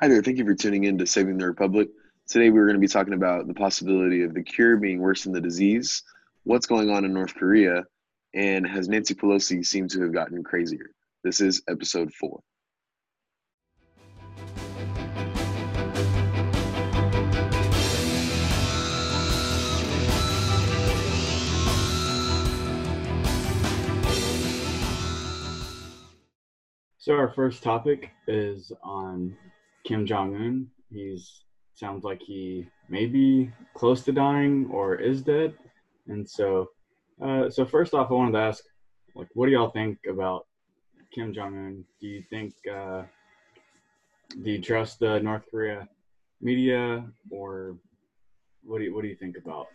Hi there. Thank you for tuning in to Saving the Republic. Today we're going to be talking about the possibility of the cure being worse than the disease, what's going on in North Korea, and has Nancy Pelosi seemed to have gotten crazier. This is episode four. So our first topic is on Kim Jong Un. He's sounds like he may be close to dying or is dead. And so, uh, so first off, I wanted to ask, like, what do y'all think about Kim Jong Un? Do you think, uh, do you trust the North Korea media, or what do you what do you think about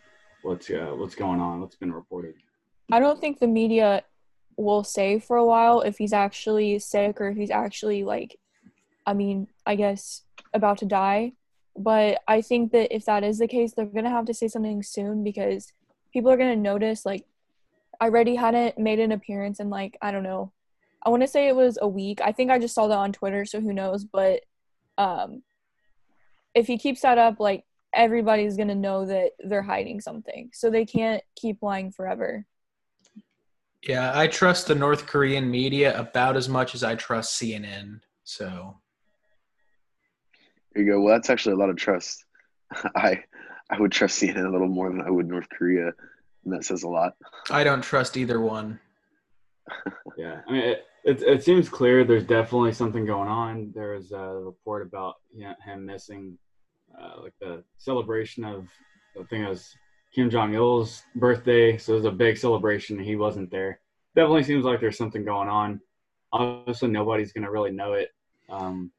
what's uh, what's going on? What's been reported? I don't think the media will say for a while if he's actually sick or if he's actually like I mean, I guess about to die. But I think that if that is the case, they're gonna have to say something soon because people are gonna notice. Like, I already hadn't made an appearance in like I don't know. I want to say it was a week. I think I just saw that on Twitter, so who knows? But um, if he keeps that up, like everybody's gonna know that they're hiding something, so they can't keep lying forever. Yeah, I trust the North Korean media about as much as I trust CNN. So you go. Well, that's actually a lot of trust. I I would trust CNN a little more than I would North Korea, and that says a lot. I don't trust either one. yeah, I mean, it, it, it seems clear there's definitely something going on. There was a report about him missing, uh, like the celebration of I think it was Kim Jong Il's birthday, so it was a big celebration. He wasn't there. Definitely seems like there's something going on. Obviously, nobody's gonna really know it, um, and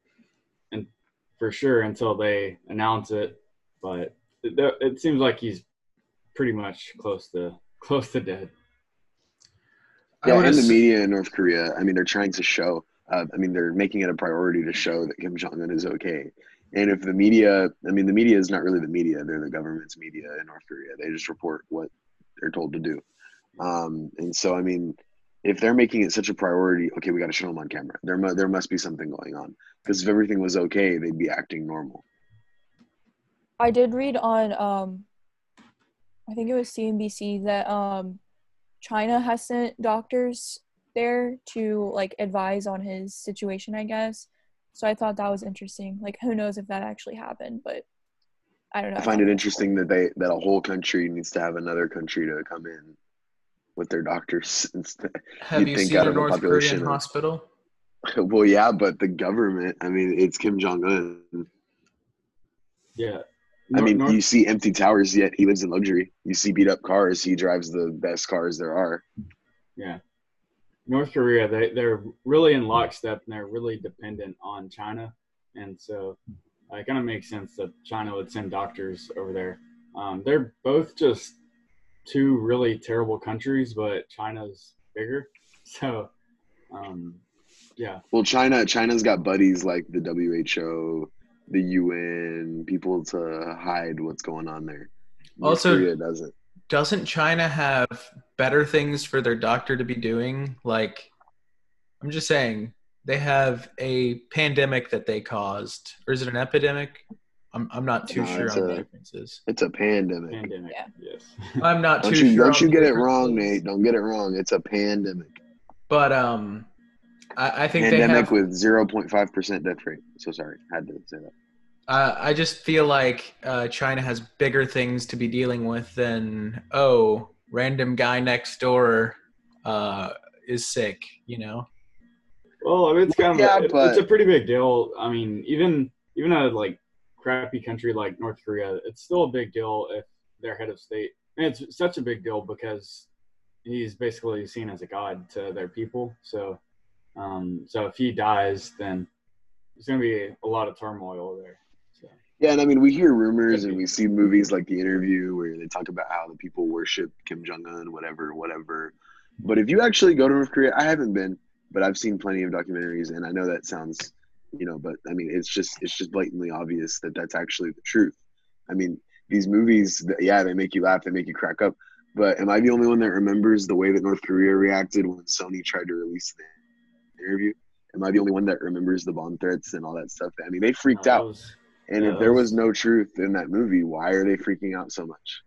for sure until they announce it. But it, it seems like he's pretty much close to close to dead. Yeah, and the media in North Korea, I mean, they're trying to show. Uh, I mean, they're making it a priority to show that Kim Jong Un is okay. And if the media, I mean, the media is not really the media; they're the government's media in North Korea. They just report what they're told to do. Um, and so, I mean, if they're making it such a priority, okay, we got to show them on camera. There, mu- there must be something going on because if everything was okay, they'd be acting normal. I did read on, um, I think it was CNBC that um, China has sent doctors there to like advise on his situation, I guess. So I thought that was interesting. Like, who knows if that actually happened, but I don't know. I find it interesting that they that a whole country needs to have another country to come in with their doctors. Have you seen a North Korean hospital? Well, yeah, but the government. I mean, it's Kim Jong Un. Yeah. I mean, North- you see empty towers, yet he lives in luxury. You see beat up cars, he drives the best cars there are. Yeah. North Korea, they, they're really in lockstep and they're really dependent on China. And so uh, it kind of makes sense that China would send doctors over there. Um, they're both just two really terrible countries, but China's bigger. So, um, yeah. Well, China, China's got buddies like the WHO, the UN, people to hide what's going on there. North also, Korea doesn't doesn't China have better things for their doctor to be doing? Like, I'm just saying, they have a pandemic that they caused, or is it an epidemic? I'm, I'm not too no, sure on a, the differences. It's a pandemic. Pandemic, yeah. yes. I'm not don't too you, sure. Don't you get it wrong, Nate. Don't get it wrong. It's a pandemic. But um, I, I think pandemic have, with 0.5 percent death rate. So sorry, I had to say that. Uh, I just feel like uh, China has bigger things to be dealing with than oh, random guy next door uh, is sick. You know. Well, I mean, it's kind of yeah, a, but... it's a pretty big deal. I mean, even even a like crappy country like North Korea, it's still a big deal if their head of state. And it's such a big deal because he's basically seen as a god to their people. So, um, so if he dies, then there's going to be a lot of turmoil there. Yeah, and I mean, we hear rumors and we see movies like The Interview where they talk about how the people worship Kim Jong Un, whatever, whatever. But if you actually go to North Korea, I haven't been, but I've seen plenty of documentaries, and I know that sounds, you know, but I mean, it's just it's just blatantly obvious that that's actually the truth. I mean, these movies, yeah, they make you laugh, they make you crack up. But am I the only one that remembers the way that North Korea reacted when Sony tried to release the interview? Am I the only one that remembers the bomb threats and all that stuff? I mean, they freaked out. And if there was no truth in that movie, why are they freaking out so much?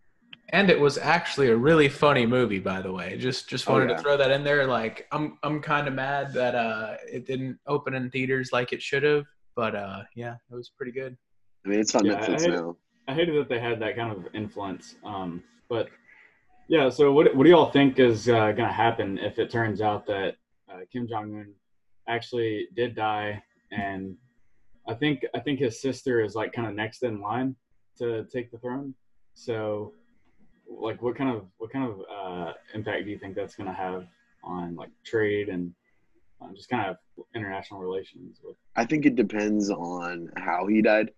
And it was actually a really funny movie, by the way. Just just oh, wanted oh, yeah. to throw that in there. Like I'm I'm kind of mad that uh it didn't open in theaters like it should have, but uh yeah, it was pretty good. I mean, it's on yeah, Netflix I now. I hated that they had that kind of influence. Um, but yeah, so what what do y'all think is uh, going to happen if it turns out that uh, Kim Jong Un actually did die, and I think I think his sister is like kind of next in line to take the throne. So, like, what kind of what kind of uh, impact do you think that's going to have on like trade and uh, just kind of international relations? With- I think it depends on how he died.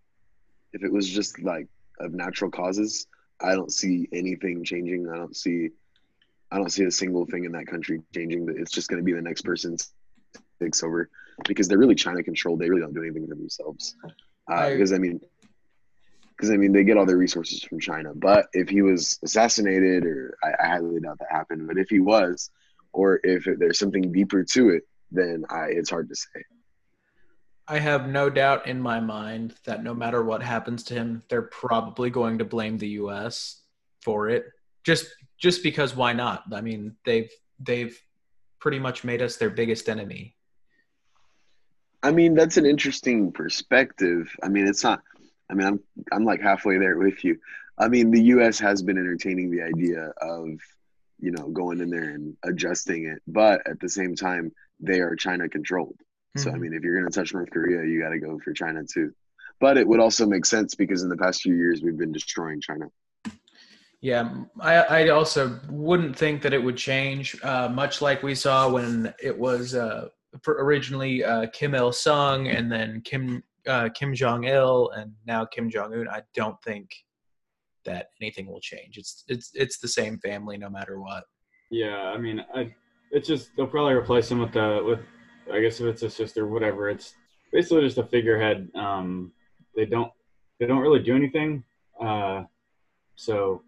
If it was just like of natural causes, I don't see anything changing. I don't see I don't see a single thing in that country changing. It's just going to be the next person takes over because they're really China controlled. They really don't do anything for themselves. Uh, because I mean, because I mean, they get all their resources from China. But if he was assassinated, or I, I highly doubt that happened, but if he was, or if it, there's something deeper to it, then I, it's hard to say. I have no doubt in my mind that no matter what happens to him, they're probably going to blame the U.S. for it. Just just because why not? I mean, they've they've pretty much made us their biggest enemy. I mean, that's an interesting perspective. I mean, it's not. I mean, I'm I'm like halfway there with you. I mean, the U.S. has been entertaining the idea of, you know, going in there and adjusting it, but at the same time, they are China controlled. So I mm-hmm. mean, if you're going to touch North Korea, you got to go for China too. But it would also make sense because in the past few years we've been destroying China. Yeah, I, I also wouldn't think that it would change, uh, much like we saw when it was uh, originally uh, Kim Il Sung and then Kim uh, Kim Jong Il and now Kim Jong Un. I don't think that anything will change. It's it's it's the same family no matter what. Yeah, I mean, I, it's just they'll probably replace him with the with I guess if it's a sister, whatever. It's basically just a figurehead. Um, they don't they don't really do anything. Uh, so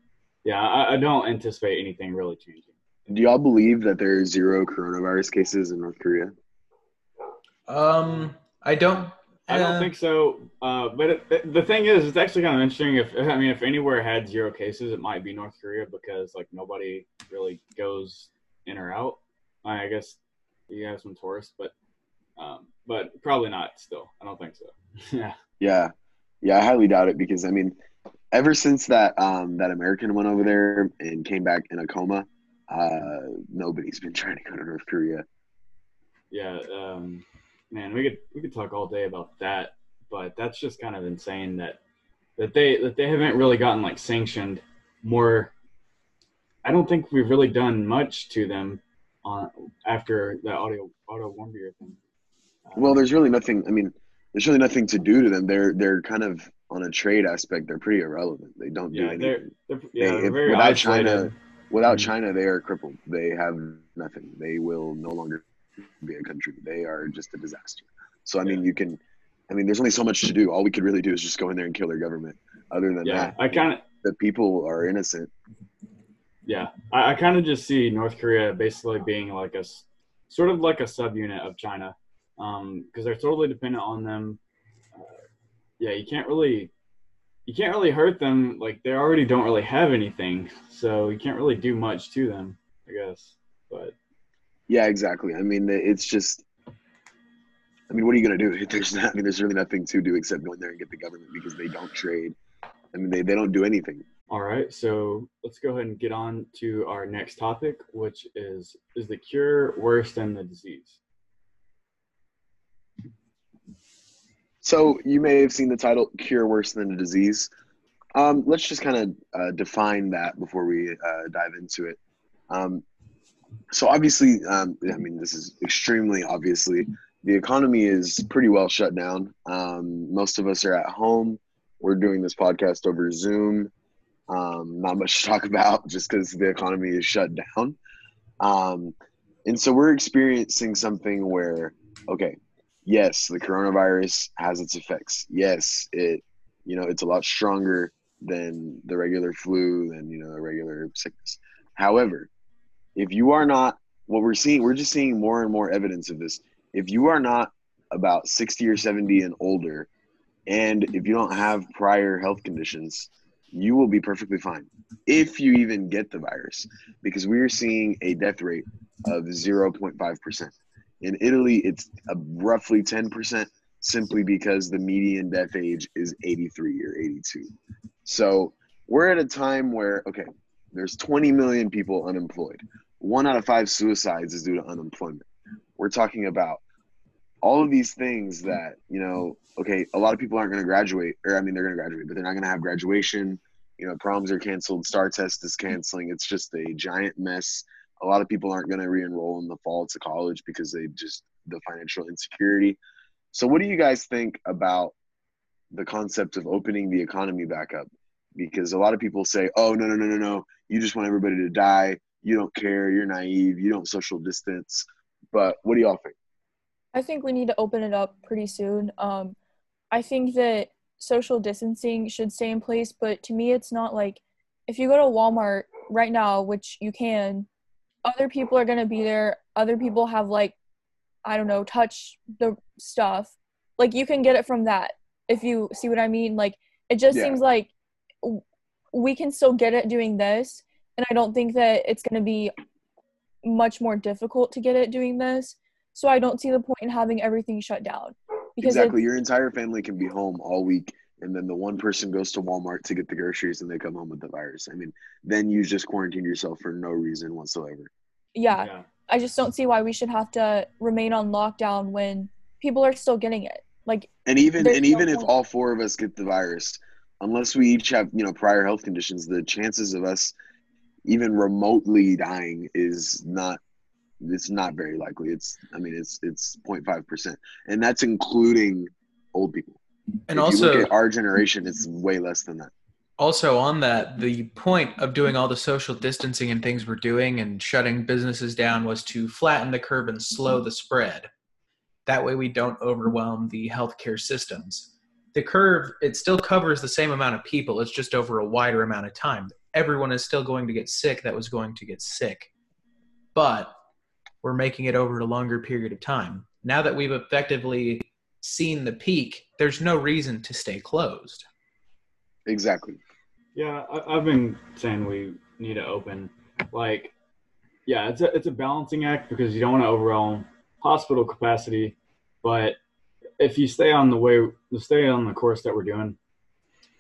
yeah, I, I don't anticipate anything really changing. Do y'all believe that there are zero coronavirus cases in North Korea? Um, I don't. I don't think so. Uh, but it, it, the thing is, it's actually kind of interesting. If I mean, if anywhere had zero cases, it might be North Korea because like nobody really goes in or out. I guess you have some tourists, but um, but probably not. Still, I don't think so. yeah. Yeah, yeah, I highly doubt it because I mean, ever since that um, that American went over there and came back in a coma, uh, nobody's been trying to go to North Korea. Yeah, um, man, we could we could talk all day about that, but that's just kind of insane that that they that they haven't really gotten like sanctioned more. I don't think we've really done much to them on after the audio Otto Warmbier thing. Um, well, there's really nothing. I mean, there's really nothing to do to them. They're they're kind of on a trade aspect. They're pretty irrelevant. They don't do anything. They're, they're, yeah, they, if, without isolated. China, without mm-hmm. China, they are crippled. They have nothing. They will no longer be a country. They are just a disaster. So I mean, you can. I mean, there's only so much to do. All we could really do is just go in there and kill their government. Other than yeah, that, I kind of the people are innocent. Yeah, I, I kind of just see North Korea basically being like a sort of like a subunit of China, because um, they're totally dependent on them. Uh, yeah, you can't really you can't really hurt them. Like they already don't really have anything, so you can't really do much to them, I guess. But yeah, exactly. I mean, it's just. I mean, what are you going to do? There's not, I mean, there's really nothing to do except go in there and get the government because they don't trade. I mean, they, they don't do anything. All right, so let's go ahead and get on to our next topic, which is is the cure worse than the disease? So you may have seen the title "Cure Worse Than the Disease." Um, let's just kind of uh, define that before we uh, dive into it. Um, so obviously, um, I mean, this is extremely obviously the economy is pretty well shut down. Um, most of us are at home. We're doing this podcast over Zoom. Um, not much to talk about just because the economy is shut down. Um, and so we're experiencing something where, okay, yes, the coronavirus has its effects. Yes, it, you know, it's a lot stronger than the regular flu, than, you know, the regular sickness. However, if you are not, what we're seeing, we're just seeing more and more evidence of this. if you are not about 60 or 70 and older, and if you don't have prior health conditions, you will be perfectly fine if you even get the virus because we are seeing a death rate of 0.5%. In Italy, it's roughly 10% simply because the median death age is 83 or 82. So we're at a time where, okay, there's 20 million people unemployed. One out of five suicides is due to unemployment. We're talking about all of these things that, you know, okay, a lot of people aren't going to graduate, or I mean, they're going to graduate, but they're not going to have graduation. You know, proms are canceled, STAAR test is canceling. It's just a giant mess. A lot of people aren't going to re enroll in the fall to college because they just, the financial insecurity. So, what do you guys think about the concept of opening the economy back up? Because a lot of people say, oh, no, no, no, no, no. You just want everybody to die. You don't care. You're naive. You don't social distance. But what do y'all think? I think we need to open it up pretty soon. Um, I think that social distancing should stay in place, but to me, it's not like if you go to Walmart right now, which you can, other people are going to be there. Other people have like I don't know, touch the stuff. Like you can get it from that if you see what I mean. Like it just yeah. seems like we can still get it doing this, and I don't think that it's going to be much more difficult to get it doing this. So I don't see the point in having everything shut down. Because exactly, your entire family can be home all week, and then the one person goes to Walmart to get the groceries, and they come home with the virus. I mean, then you just quarantine yourself for no reason whatsoever. Yeah. yeah. I just don't see why we should have to remain on lockdown when people are still getting it. Like And even and even if all four of us get the virus, unless we each have, you know, prior health conditions, the chances of us even remotely dying is not it's not very likely. It's I mean it's it's 0.5 percent. And that's including old people. And if also our generation, it's way less than that also on that the point of doing all the social distancing and things we're doing and shutting businesses down was to flatten the curve and slow the spread that way we don't overwhelm the healthcare systems the curve it still covers the same amount of people it's just over a wider amount of time everyone is still going to get sick that was going to get sick but we're making it over a longer period of time. Now that we've effectively seen the peak there's no reason to stay closed. Exactly. Yeah, I, have been saying we need to open. Like, yeah, it's a it's a balancing act because you don't want to overwhelm hospital capacity, but if you stay on the way, stay on the course that we're doing,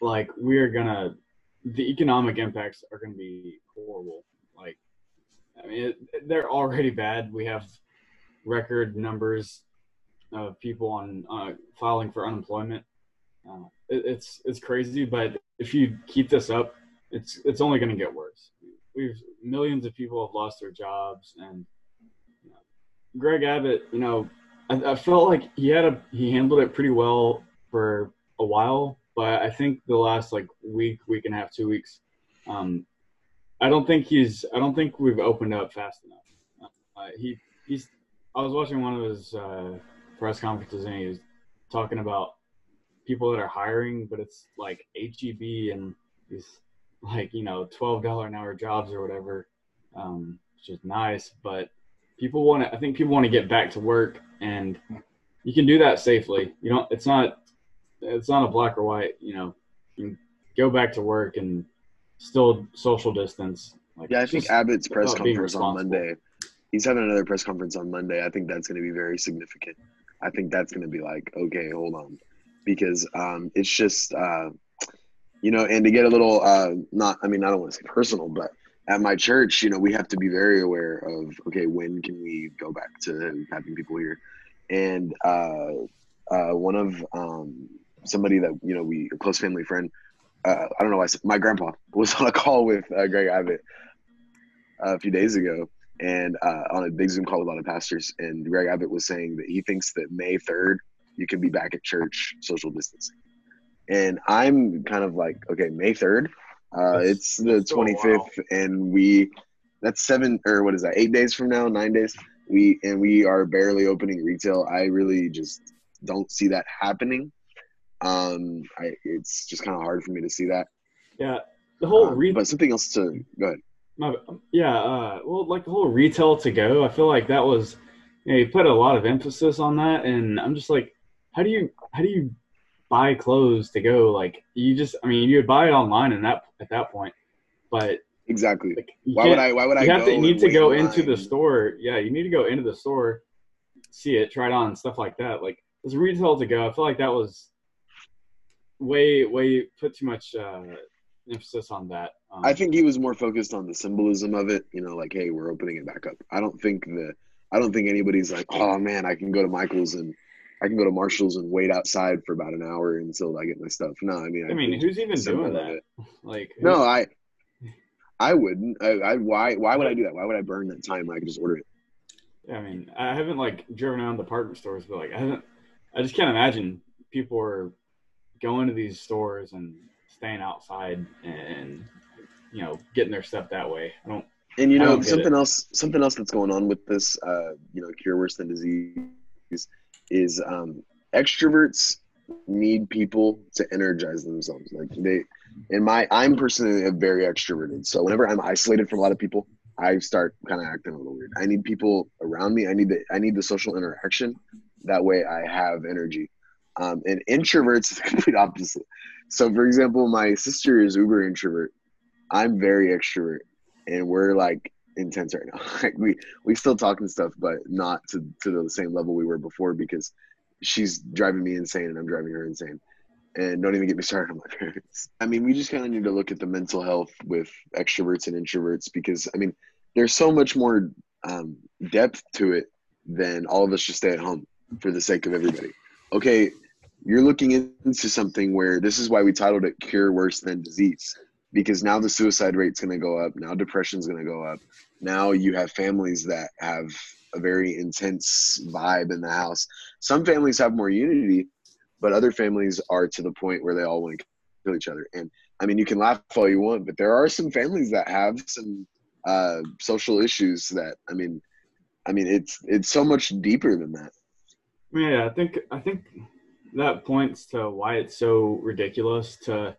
like we're gonna, the economic impacts are gonna be horrible. Like, I mean, it, they're already bad. We have record numbers of people on uh, filing for unemployment. Uh, it, it's it's crazy, but if you keep this up, it's it's only going to get worse. We've millions of people have lost their jobs, and you know, Greg Abbott, you know, I, I, felt like he had a he handled it pretty well for a while, but I think the last like week, week and a half, two weeks, um, I don't think he's I don't think we've opened up fast enough. Uh, he he's I was watching one of his uh, press conferences and he was talking about people that are hiring, but it's like HEB and these like you know twelve dollar an hour jobs or whatever, um, which is nice. But people want to. I think people want to get back to work, and you can do that safely. You know, it's not it's not a black or white. You know, you go back to work and still social distance. Like, yeah, I think Abbott's press conference on Monday. He's having another press conference on Monday. I think that's going to be very significant. I think that's going to be like, okay, hold on because um, it's just uh, you know, and to get a little uh, not, I mean, I don't want to say personal, but at my church, you know, we have to be very aware of okay, when can we go back to having people here, and uh, uh, one of um, somebody that you know we a close family friend. Uh, I don't know why my grandpa was on a call with uh, Greg Abbott a few days ago, and uh, on a big Zoom call with a lot of pastors. And Greg Abbott was saying that he thinks that May third you can be back at church social distancing. And I'm kind of like, okay, May 3rd, uh, it's the 25th, and we, that's seven, or what is that, eight days from now, nine days? We, and we are barely opening retail. I really just don't see that happening. Um, I, it's just kind of hard for me to see that. Yeah. The whole, re- but something else to, go ahead. My, yeah. Uh, well, like the whole retail to go, I feel like that was, you, know, you put a lot of emphasis on that, and I'm just like, how do you how do you buy clothes to go? Like you just, I mean, you would buy it online and that at that point, but exactly. Like, why would I? Why would I? You have to you need to go into the store. Yeah, you need to go into the store, see it, try it on, stuff like that. Like as retail to go, I feel like that was way way put too much uh, emphasis on that. Um, I think he was more focused on the symbolism of it. You know, like hey, we're opening it back up. I don't think the I don't think anybody's like, oh man, I can go to Michael's and I can go to Marshalls and wait outside for about an hour until I get my stuff. No, I mean, I, I mean, who's even doing that? Like, no, I, I wouldn't. I, I, why, why would I do that? Why would I burn that time? I could just order it. I mean, I haven't like driven around department stores, but like, I haven't. I just can't imagine people are going to these stores and staying outside and you know getting their stuff that way. I don't. And you know something else, something else that's going on with this, uh, you know, cure worse than disease is um, extroverts need people to energize themselves. Like they, in my, I'm personally a very extroverted. So whenever I'm isolated from a lot of people, I start kind of acting a little weird. I need people around me. I need the, I need the social interaction. That way I have energy. Um, and introverts is the complete opposite. So for example, my sister is uber introvert. I'm very extrovert and we're like intense right now. like we we still talk and stuff, but not to to the same level we were before because she's driving me insane and I'm driving her insane. And don't even get me started on my parents. I mean, we just kind of need to look at the mental health with extroverts and introverts because I mean, there's so much more um, depth to it than all of us just stay at home for the sake of everybody. Okay, you're looking into something where this is why we titled it "Cure Worse Than Disease." because now the suicide rate's going to go up. Now depression's going to go up. Now you have families that have a very intense vibe in the house. Some families have more unity, but other families are to the point where they all want to kill each other. And I mean, you can laugh all you want, but there are some families that have some uh, social issues that I mean, I mean, it's it's so much deeper than that. Yeah, I think I think that points to why it's so ridiculous to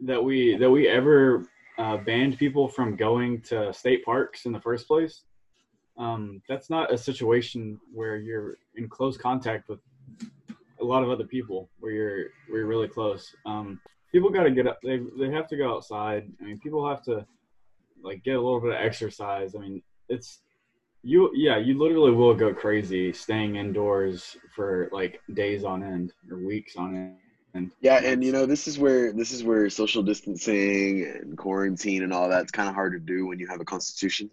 that we that we ever uh, banned people from going to state parks in the first place. Um, that's not a situation where you're in close contact with a lot of other people, where you're where you're really close. Um, people got to get up. They they have to go outside. I mean, people have to like get a little bit of exercise. I mean, it's you. Yeah, you literally will go crazy staying indoors for like days on end or weeks on end and yeah, and you know, this is where this is where social distancing and quarantine and all that's kind of hard to do when you have a constitution.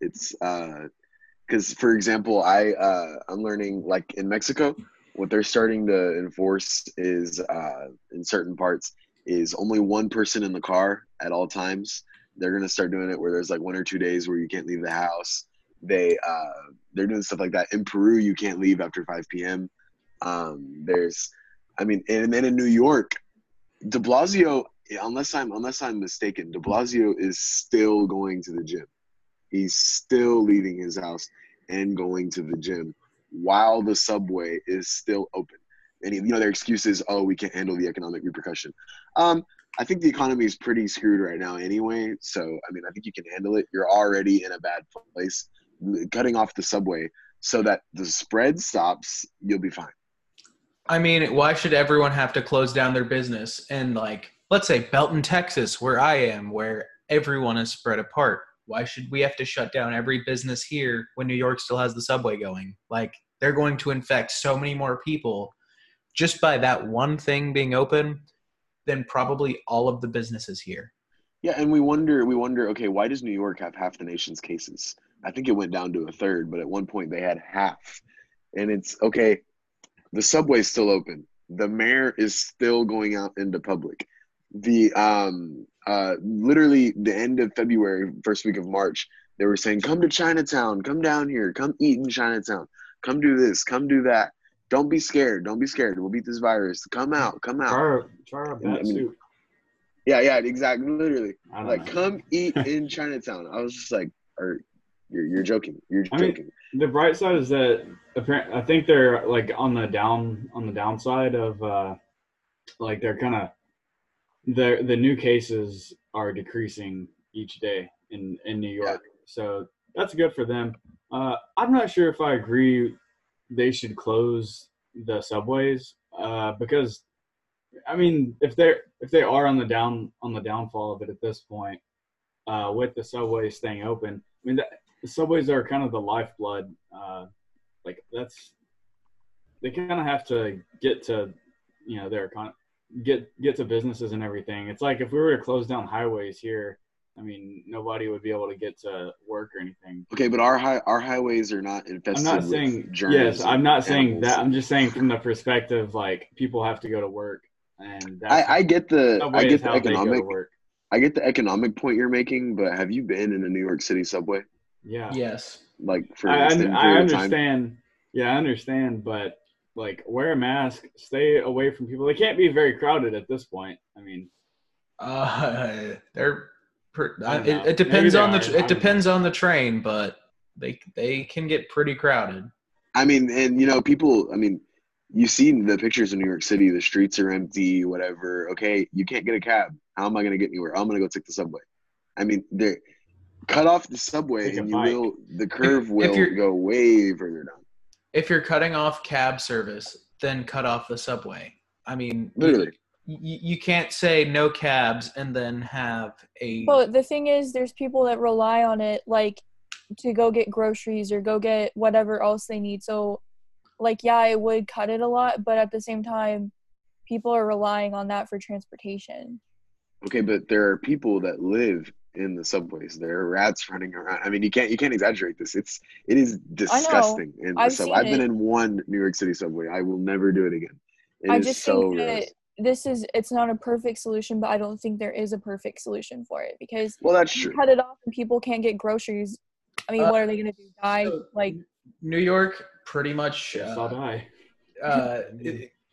It's uh because for example, I uh I'm learning like in Mexico, what they're starting to enforce is uh in certain parts is only one person in the car at all times. They're gonna start doing it where there's like one or two days where you can't leave the house. They uh they're doing stuff like that. In Peru you can't leave after five PM. Um there's I mean, and then in New York, De Blasio, unless I'm unless I'm mistaken, De Blasio is still going to the gym. He's still leaving his house and going to the gym while the subway is still open. And you know their excuse is, oh, we can't handle the economic repercussion. Um, I think the economy is pretty screwed right now anyway. So I mean, I think you can handle it. You're already in a bad place. Cutting off the subway so that the spread stops, you'll be fine. I mean, why should everyone have to close down their business? And like, let's say Belton, Texas, where I am, where everyone is spread apart. Why should we have to shut down every business here when New York still has the subway going? Like, they're going to infect so many more people just by that one thing being open than probably all of the businesses here. Yeah, and we wonder, we wonder, okay, why does New York have half the nation's cases? I think it went down to a third, but at one point they had half. And it's okay, the subway's still open. The mayor is still going out into public. The um uh literally the end of February, first week of March, they were saying, "Come to Chinatown, come down here, come eat in Chinatown, come do this, come do that. Don't be scared, don't be scared. We'll beat this virus. Come out, come out." Try, try a bat I mean, Yeah, yeah, exactly. Literally, like, know. come eat in Chinatown. I was just like, "Are you're, you're joking? You're I joking." Mean, the bright side is that I think they're like on the down on the downside of uh, like they're kind of the the new cases are decreasing each day in in New York, yeah. so that's good for them. Uh, I'm not sure if I agree they should close the subways uh, because, I mean, if they're if they are on the down on the downfall of it at this point, uh, with the subways staying open, I mean, the, the subways are kind of the lifeblood. Uh, like that's they kind of have to get to you know their con- get get to businesses and everything. It's like if we were to close down highways here, I mean, nobody would be able to get to work or anything. Okay, but our high our highways are not infested. I'm not saying yes. I'm not saying that. I'm just saying from the perspective like people have to go to work, and I, I get the I get the economic I get the economic point you're making, but have you been in a New York City subway? Yeah. Yes. Like for I, I understand. Yeah, I understand, but like wear a mask, stay away from people. They can't be very crowded at this point. I mean, uh, they're. Per, it, it, depends on the it depends on the train, but they they can get pretty crowded. I mean, and you know, people. I mean, you've seen the pictures in New York City. The streets are empty. Whatever. Okay, you can't get a cab. How am I going to get anywhere? I'm going to go take the subway. I mean, they cut off the subway, take and you bike. will. The curve will go way further down if you're cutting off cab service, then cut off the subway. I mean, literally. You, you can't say no cabs and then have a. Well, the thing is, there's people that rely on it, like to go get groceries or go get whatever else they need. So, like, yeah, it would cut it a lot, but at the same time, people are relying on that for transportation. Okay, but there are people that live in the subways. There are rats running around. I mean, you can't you can't exaggerate this. It's it is disgusting in the I've subway. I've been in one New York City subway. I will never do it again. It I just so think that this is it's not a perfect solution, but I don't think there is a perfect solution for it because well, that's true. Cut it off and people can't get groceries. I mean, uh, what are they going to do? Die? Like New York, pretty much. Uh, I'll die. Uh,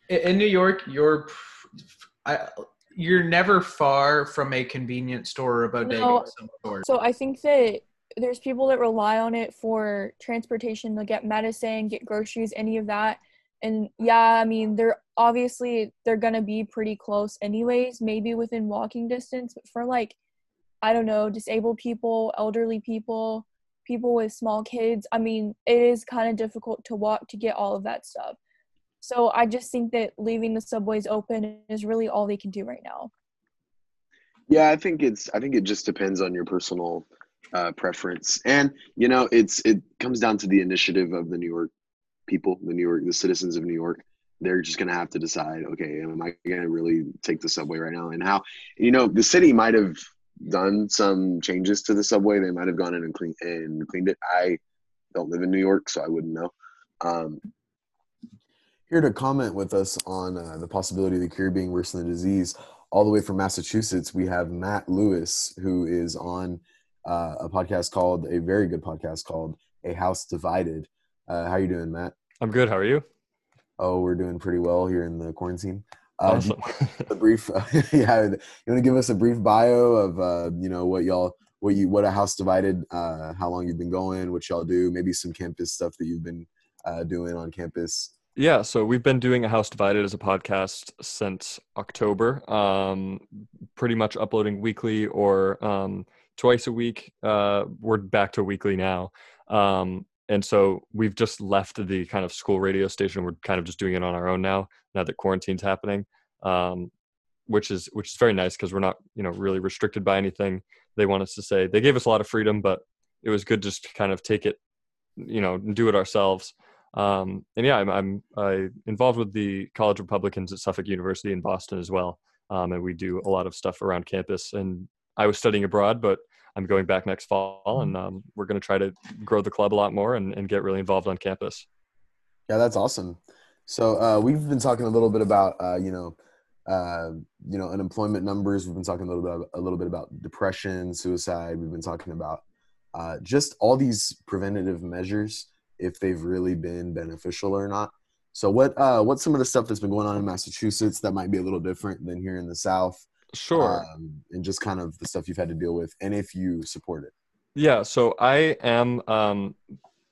in New York, you're. I, you're never far from a convenience store or a bodega no, of some sort. So I think that there's people that rely on it for transportation to get medicine, get groceries, any of that. And yeah, I mean, they're obviously they're gonna be pretty close anyways, maybe within walking distance, but for like I don't know, disabled people, elderly people, people with small kids, I mean, it is kind of difficult to walk to get all of that stuff. So I just think that leaving the subways open is really all they can do right now. Yeah, I think it's I think it just depends on your personal uh, preference, and you know, it's it comes down to the initiative of the New York people, the New York, the citizens of New York. They're just gonna have to decide, okay, am I gonna really take the subway right now? And how, you know, the city might have done some changes to the subway. They might have gone in and clean and cleaned it. I don't live in New York, so I wouldn't know. Um, here to comment with us on uh, the possibility of the cure being worse than the disease, all the way from Massachusetts, we have Matt Lewis, who is on uh, a podcast called a very good podcast called A House Divided. Uh, how you doing, Matt? I'm good. How are you? Oh, we're doing pretty well here in the quarantine. Uh, awesome. a brief, yeah. You want to give us a brief bio of uh, you know what y'all, what you, what a house divided, uh, how long you've been going, what y'all do, maybe some campus stuff that you've been uh, doing on campus. Yeah, so we've been doing a House Divided as a podcast since October. Um, pretty much uploading weekly or um, twice a week. Uh, we're back to weekly now, um, and so we've just left the kind of school radio station. We're kind of just doing it on our own now. Now that quarantine's happening, um, which is which is very nice because we're not you know really restricted by anything. They want us to say they gave us a lot of freedom, but it was good just to kind of take it, you know, do it ourselves. Um, and yeah, I'm, I'm I involved with the College Republicans at Suffolk University in Boston as well. Um, and we do a lot of stuff around campus. And I was studying abroad, but I'm going back next fall, and um, we're going to try to grow the club a lot more and, and get really involved on campus. Yeah, that's awesome. So uh, we've been talking a little bit about uh, you know uh, you know unemployment numbers. We've been talking a little bit a little bit about depression, suicide. We've been talking about uh, just all these preventative measures if they've really been beneficial or not. So what uh, what's some of the stuff that's been going on in Massachusetts that might be a little different than here in the South? Sure. Um, and just kind of the stuff you've had to deal with, and if you support it. Yeah. So I am um,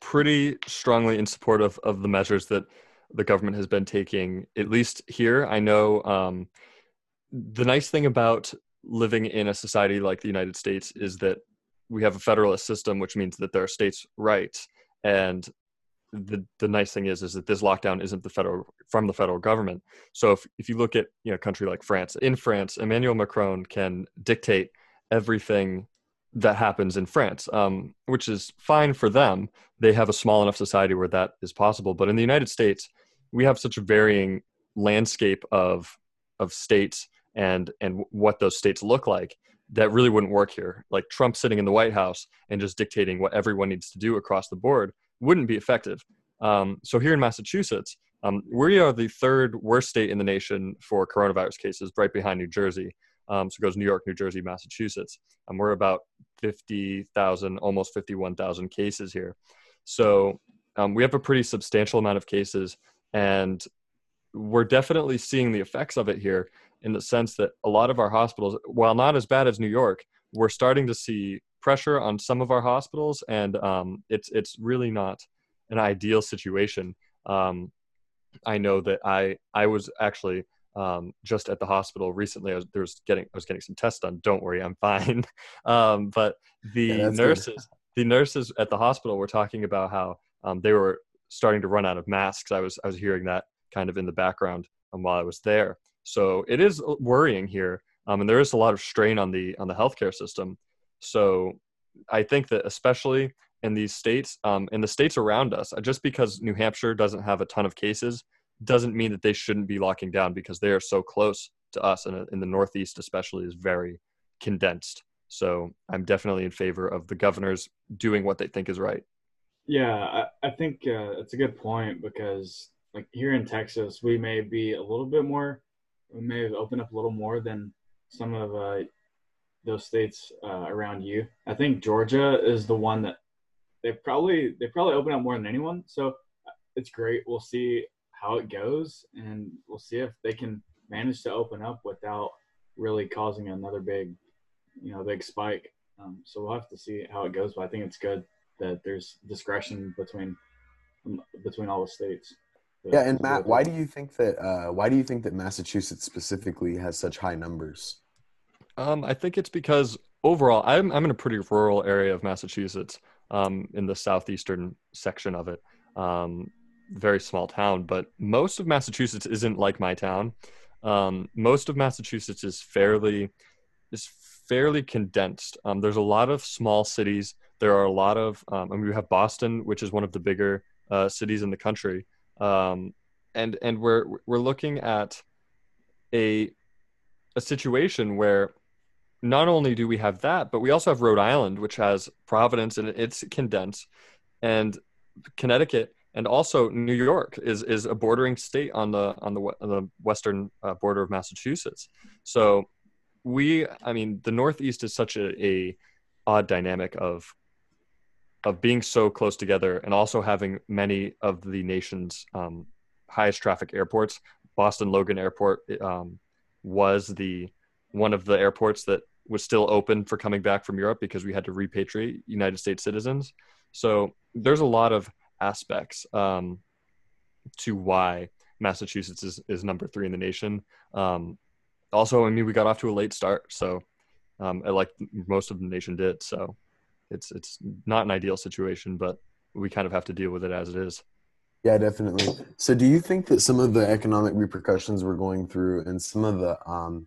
pretty strongly in support of, of the measures that the government has been taking. At least here, I know um, the nice thing about living in a society like the United States is that we have a federalist system, which means that there are states' rights and the the nice thing is is that this lockdown isn't the federal from the federal government. So if if you look at you know a country like France, in France, Emmanuel Macron can dictate everything that happens in France, um, which is fine for them. They have a small enough society where that is possible. But in the United States, we have such a varying landscape of of states and and what those states look like that really wouldn't work here. Like Trump sitting in the White House and just dictating what everyone needs to do across the board wouldn't be effective. Um, so here in Massachusetts, um, we are the third worst state in the nation for coronavirus cases, right behind New Jersey. Um, so it goes New York, New Jersey, Massachusetts. And we're about 50,000, almost 51,000 cases here. So um, we have a pretty substantial amount of cases, and we're definitely seeing the effects of it here in the sense that a lot of our hospitals, while not as bad as New York, we're starting to see pressure on some of our hospitals, and um, it's it's really not an ideal situation. Um, I know that I I was actually um, just at the hospital recently. I was, there was getting I was getting some tests done. Don't worry, I'm fine. Um, but the yeah, nurses the nurses at the hospital were talking about how um, they were starting to run out of masks. I was I was hearing that kind of in the background um, while I was there. So it is worrying here, um, and there is a lot of strain on the on the healthcare system. So I think that especially in these states, um, in the states around us, just because New Hampshire doesn't have a ton of cases, doesn't mean that they shouldn't be locking down because they are so close to us, and in the Northeast especially is very condensed. So I'm definitely in favor of the governors doing what they think is right. Yeah, I, I think uh, it's a good point because like here in Texas, we may be a little bit more, we may have opened up a little more than some of uh, those states uh, around you. I think Georgia is the one that they probably they probably open up more than anyone. So uh, it's great. We'll see how it goes, and we'll see if they can manage to open up without really causing another big, you know, big spike. Um, so we'll have to see how it goes. But I think it's good that there's discretion between between all the states. Yeah, and Matt, why do you think that? Uh, why do you think that Massachusetts specifically has such high numbers? Um, I think it's because overall, I'm I'm in a pretty rural area of Massachusetts, um, in the southeastern section of it. Um, very small town, but most of Massachusetts isn't like my town. Um, most of Massachusetts is fairly is fairly condensed. Um, there's a lot of small cities. There are a lot of, um, I mean, we have Boston, which is one of the bigger uh, cities in the country, um, and and we're we're looking at a a situation where not only do we have that, but we also have Rhode Island, which has Providence and it's condensed, and Connecticut and also New York is is a bordering state on the on the on the western uh, border of Massachusetts. So we, I mean, the Northeast is such a, a odd dynamic of of being so close together and also having many of the nation's um, highest traffic airports. Boston Logan Airport um, was the one of the airports that was still open for coming back from Europe because we had to repatriate United States citizens. So there's a lot of aspects um, to why Massachusetts is, is number three in the nation. Um, also, I mean, we got off to a late start, so um, like most of the nation did. So it's it's not an ideal situation, but we kind of have to deal with it as it is. Yeah, definitely. So, do you think that some of the economic repercussions we're going through, and some of the, um,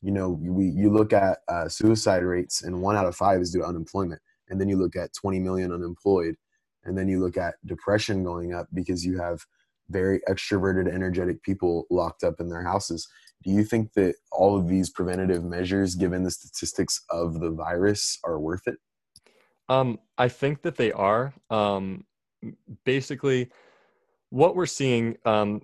you know, we you look at uh, suicide rates, and one out of five is due to unemployment, and then you look at 20 million unemployed, and then you look at depression going up because you have very extroverted, energetic people locked up in their houses. Do you think that all of these preventative measures, given the statistics of the virus, are worth it? Um, I think that they are. Um, basically, what we're seeing um,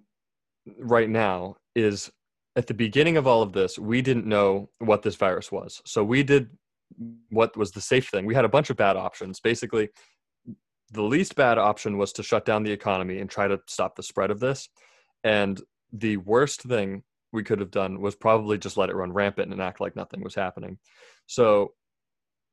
right now is at the beginning of all of this, we didn't know what this virus was. So we did what was the safe thing. We had a bunch of bad options. Basically, the least bad option was to shut down the economy and try to stop the spread of this. And the worst thing we could have done was probably just let it run rampant and act like nothing was happening. So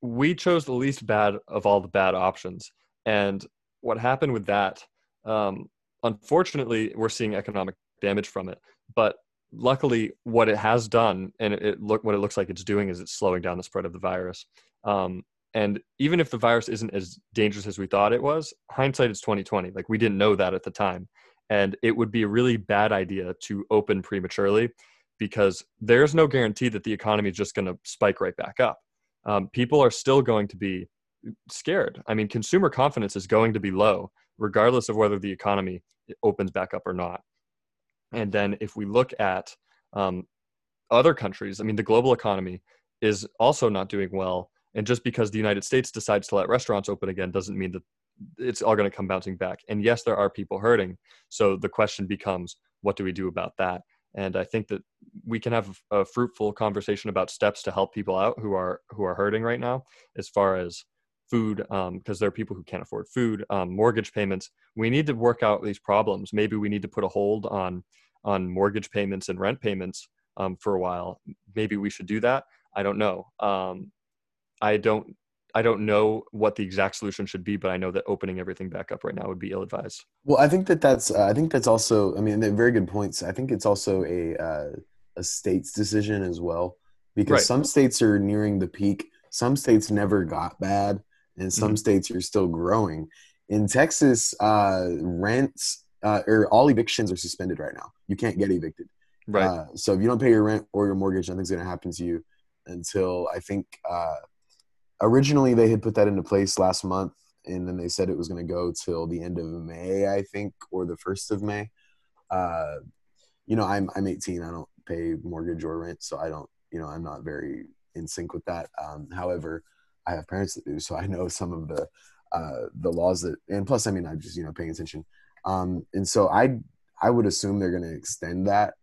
we chose the least bad of all the bad options. And what happened with that, um, unfortunately, we're seeing economic damage from it. But luckily, what it has done, and it, look what it looks like it's doing, is it's slowing down the spread of the virus. Um, and even if the virus isn't as dangerous as we thought it was, hindsight is 2020. Like we didn't know that at the time. And it would be a really bad idea to open prematurely because there's no guarantee that the economy is just going to spike right back up. Um, people are still going to be scared. I mean, consumer confidence is going to be low, regardless of whether the economy opens back up or not. And then if we look at um, other countries, I mean, the global economy is also not doing well. And just because the United States decides to let restaurants open again doesn't mean that it's all going to come bouncing back. And yes, there are people hurting. So the question becomes, what do we do about that? And I think that we can have a fruitful conversation about steps to help people out who are who are hurting right now, as far as food, because um, there are people who can't afford food, um, mortgage payments. We need to work out these problems. Maybe we need to put a hold on on mortgage payments and rent payments um, for a while. Maybe we should do that. I don't know. Um, I don't I don't know what the exact solution should be, but I know that opening everything back up right now would be ill advised. Well, I think that that's uh, I think that's also I mean they're very good points. I think it's also a uh, a state's decision as well because right. some states are nearing the peak. Some states never got bad, and some mm-hmm. states are still growing. In Texas, uh, rents uh, or all evictions are suspended right now. You can't get evicted. Right. Uh, so if you don't pay your rent or your mortgage, nothing's going to happen to you until I think uh, originally they had put that into place last month, and then they said it was going to go till the end of May, I think, or the first of May. Uh, you know, I'm I'm 18. I don't pay mortgage or rent, so I don't. You know, I'm not very in sync with that. Um, however, I have parents that do, so I know some of the uh, the laws that, and plus, I mean, I'm just you know paying attention. Um, and so I I would assume they're going to extend that.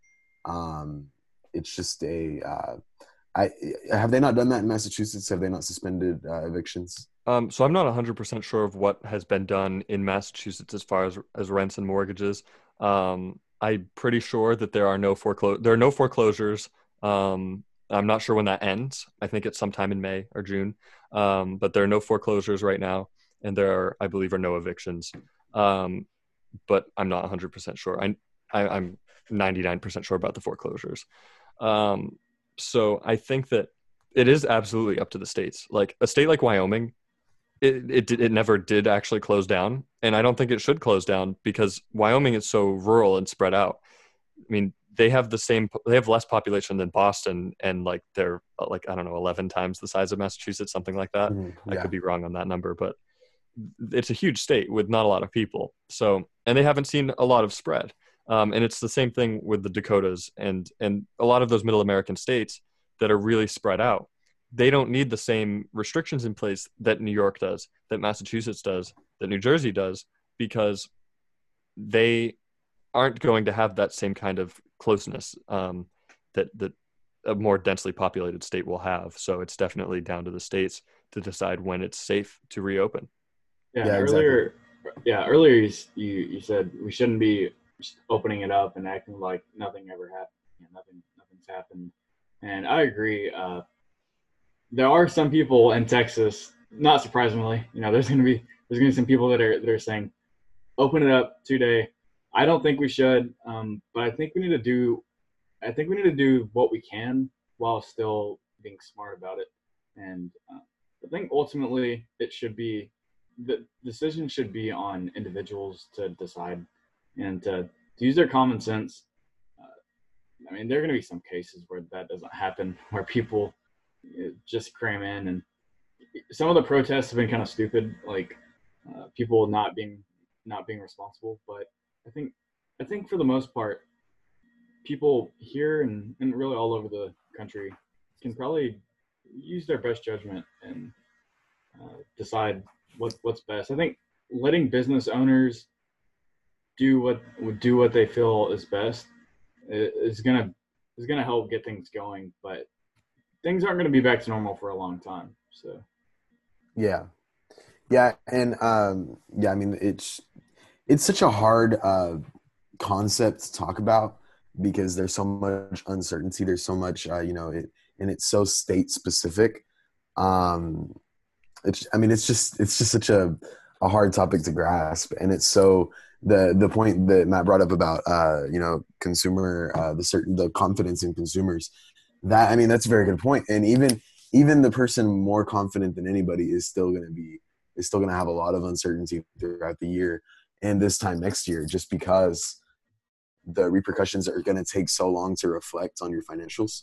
Um, it's just a uh, I have they not done that in Massachusetts? Have they not suspended uh, evictions? Um, so I'm not 100% sure of what has been done in Massachusetts as far as as rents and mortgages. Um, I'm pretty sure that there are no foreclose there are no foreclosures. Um, I'm not sure when that ends. I think it's sometime in May or June. Um, but there are no foreclosures right now, and there are, I believe, are no evictions. Um, but I'm not 100% sure. I, I am 99% sure about the foreclosures. So I think that it is absolutely up to the states. Like a state like Wyoming, it it it never did actually close down, and I don't think it should close down because Wyoming is so rural and spread out. I mean, they have the same they have less population than Boston, and like they're like I don't know, eleven times the size of Massachusetts, something like that. Mm, yeah. I could be wrong on that number, but it's a huge state with not a lot of people. So, and they haven't seen a lot of spread. Um, and it's the same thing with the Dakotas and and a lot of those Middle American states that are really spread out. They don't need the same restrictions in place that New York does, that Massachusetts does, that New Jersey does, because they aren't going to have that same kind of closeness um, that that a more densely populated state will have. So it's definitely down to the states to decide when it's safe to reopen. Yeah, yeah earlier, exactly. yeah, earlier you, you you said we shouldn't be opening it up and acting like nothing ever happened. You know, nothing, nothing's happened. And I agree. Uh, there are some people in Texas, not surprisingly, you know, there's going to be there's to be some people that are that are saying, open it up today. I don't think we should, um, but I think we need to do. I think we need to do what we can while still being smart about it. And uh, I think ultimately it should be the decision should be on individuals to decide and to, to use their common sense. Uh, I mean, there are going to be some cases where that doesn't happen, where people just cram in, and some of the protests have been kind of stupid, like uh, people not being not being responsible. But I think I think for the most part, people here and, and really all over the country can probably use their best judgment and uh, decide what what's best. I think letting business owners do what do what they feel is best is gonna is gonna help get things going. But things aren't gonna be back to normal for a long time. So yeah, yeah, and um, yeah, I mean it's it's such a hard uh, concept to talk about because there's so much uncertainty. There's so much uh, you know, it, and it's so state specific. Um, it's I mean it's just it's just such a a hard topic to grasp, and it's so the the point that Matt brought up about uh, you know consumer uh, the certain the confidence in consumers that I mean that's a very good point. And even even the person more confident than anybody is still going to be is still going to have a lot of uncertainty throughout the year and this time next year just because the repercussions are going to take so long to reflect on your financials.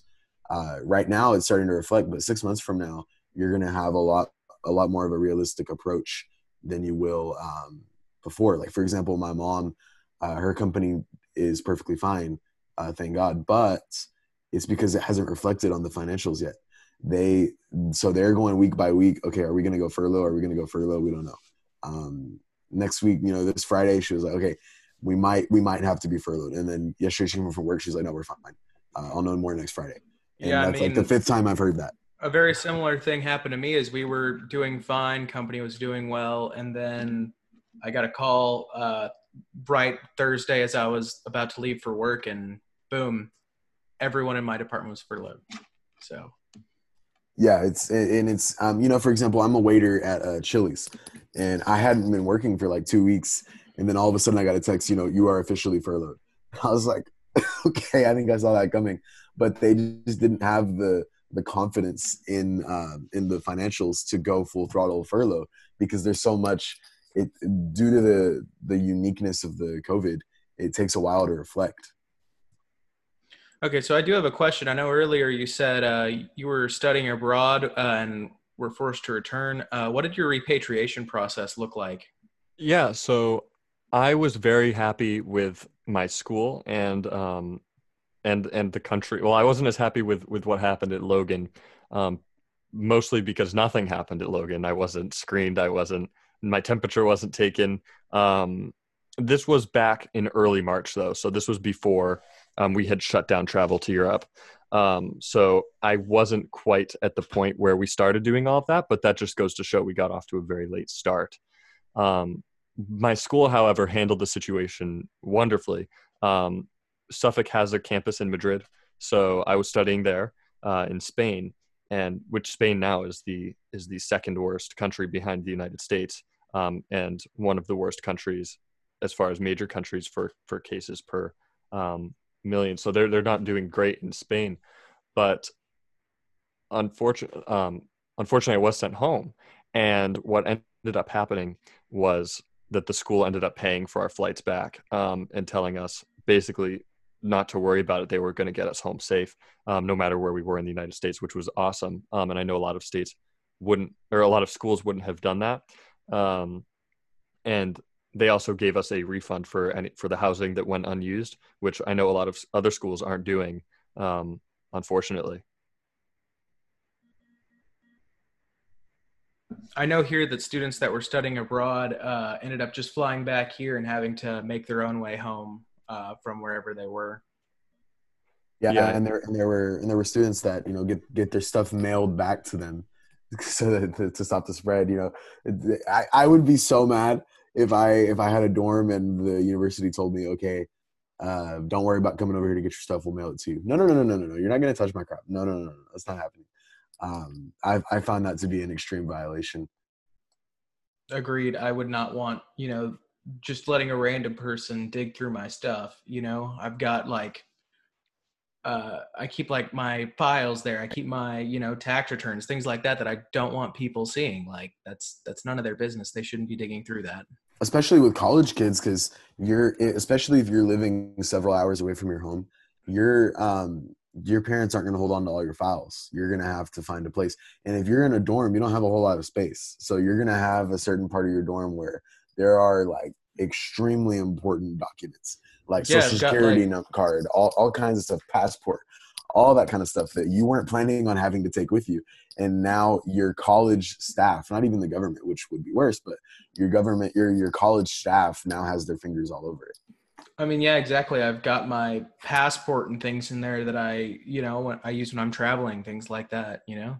Uh, right now it's starting to reflect but six months from now you're going to have a lot a lot more of a realistic approach than you will um, before. Like for example my mom uh, her company is perfectly fine uh, thank god but it's because it hasn't reflected on the financials yet. They so they're going week by week okay are we going to go furlough? Are we going to go furlough? We don't know. Um, next week you know this friday she was like okay we might we might have to be furloughed. And then yesterday she came from work she's like no we're fine. Uh, i'll know more next friday. And yeah, that's I mean, like the fifth time i've heard that. a very similar thing happened to me as we were doing fine company was doing well and then i got a call uh, bright thursday as i was about to leave for work and boom everyone in my department was furloughed. So. Yeah, it's and it's um, you know, for example, I'm a waiter at uh, Chili's, and I hadn't been working for like two weeks, and then all of a sudden I got a text, you know, you are officially furloughed. I was like, okay, I think I saw that coming, but they just didn't have the the confidence in uh, in the financials to go full throttle furlough because there's so much it due to the the uniqueness of the COVID. It takes a while to reflect. Okay, so I do have a question. I know earlier you said uh, you were studying abroad uh, and were forced to return. Uh, what did your repatriation process look like? Yeah, so I was very happy with my school and um, and and the country. Well, I wasn't as happy with with what happened at Logan, um, mostly because nothing happened at Logan. I wasn't screened. I wasn't. My temperature wasn't taken. Um, this was back in early March, though, so this was before um, we had shut down travel to Europe. Um, so I wasn't quite at the point where we started doing all of that, but that just goes to show we got off to a very late start. Um, my school, however, handled the situation wonderfully. Um, Suffolk has a campus in Madrid, so I was studying there uh, in Spain, and which Spain now is the is the second worst country behind the United States, um, and one of the worst countries as far as major countries for for cases per um, million. So they're they're not doing great in Spain, but unfortunately, um, unfortunately, I was sent home, and what ended up happening was that the school ended up paying for our flights back um, and telling us basically not to worry about it. They were going to get us home safe, um, no matter where we were in the United States, which was awesome. Um, and I know a lot of states wouldn't, or a lot of schools wouldn't have done that. Um, and they also gave us a refund for any for the housing that went unused, which I know a lot of other schools aren't doing, um, unfortunately. I know here that students that were studying abroad uh, ended up just flying back here and having to make their own way home uh, from wherever they were. Yeah, yeah, and there and there were and there were students that you know get get their stuff mailed back to them so that, to, to stop the spread. You know, I, I would be so mad if I if I had a dorm and the university told me, okay, uh, don't worry about coming over here to get your stuff. We'll mail it to you. No, no, no, no, no, no, no. You're not gonna touch my crap. No, no, no, no. That's not happening. Um, I I found that to be an extreme violation. Agreed. I would not want you know just letting a random person dig through my stuff. You know, I've got like uh, I keep like my files there. I keep my you know tax returns, things like that that I don't want people seeing. Like that's that's none of their business. They shouldn't be digging through that especially with college kids because you're especially if you're living several hours away from your home your um your parents aren't going to hold on to all your files you're going to have to find a place and if you're in a dorm you don't have a whole lot of space so you're going to have a certain part of your dorm where there are like extremely important documents like yeah, social security like, card all, all kinds of stuff passport all that kind of stuff that you weren't planning on having to take with you. And now your college staff, not even the government, which would be worse, but your government, your your college staff now has their fingers all over it. I mean, yeah, exactly. I've got my passport and things in there that I, you know, when I use when I'm traveling, things like that. You know,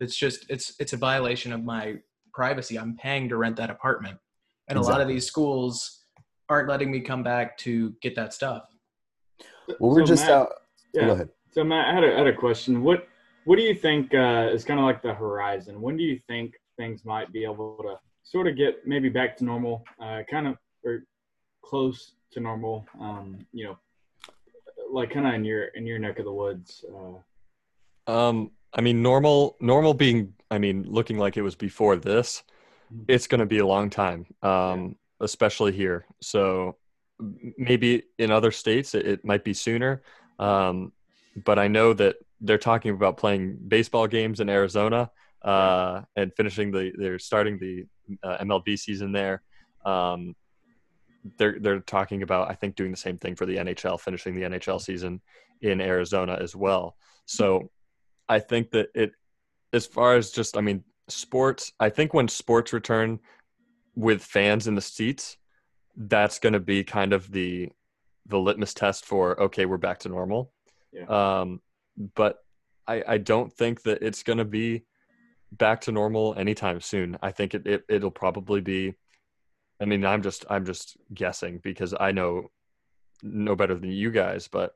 it's just it's it's a violation of my privacy. I'm paying to rent that apartment, and exactly. a lot of these schools aren't letting me come back to get that stuff. Well, we're so just Matt, out. Yeah. Go ahead. So Matt, I had a, I had a question. What what do you think uh, is kind of like the horizon? When do you think things might be able to sort of get maybe back to normal, uh, kind of or close to normal? Um, you know, like kind of in your in your neck of the woods. Uh, um, I mean, normal, normal being, I mean, looking like it was before this. It's going to be a long time, um, especially here. So maybe in other states it, it might be sooner. Um, but I know that they're talking about playing baseball games in Arizona uh, and finishing the, they're starting the uh, MLB season there. Um, they're they're talking about I think doing the same thing for the NHL, finishing the NHL season in Arizona as well. So I think that it, as far as just I mean sports, I think when sports return with fans in the seats, that's going to be kind of the the litmus test for okay, we're back to normal. Yeah. Um, but I I don't think that it's going to be back to normal anytime soon. I think it, it it'll probably be I mean, I'm just I'm just guessing because I know no better than you guys, but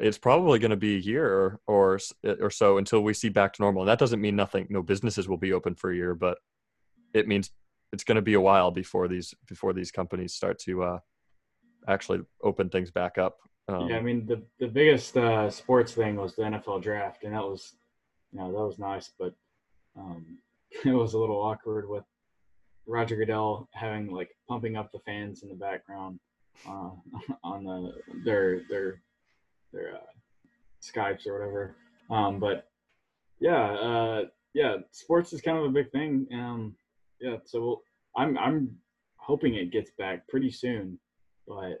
it's probably going to be a year or, or or so until we see back to normal. And that doesn't mean nothing. No businesses will be open for a year, but it means it's going to be a while before these before these companies start to uh, actually open things back up. Um, yeah, I mean the the biggest uh, sports thing was the NFL draft, and that was you know that was nice, but um, it was a little awkward with Roger Goodell having like pumping up the fans in the background uh, on the their their their uh, Skypes or whatever. Um, but yeah, uh, yeah, sports is kind of a big thing. Um, yeah, so we'll, I'm I'm hoping it gets back pretty soon, but.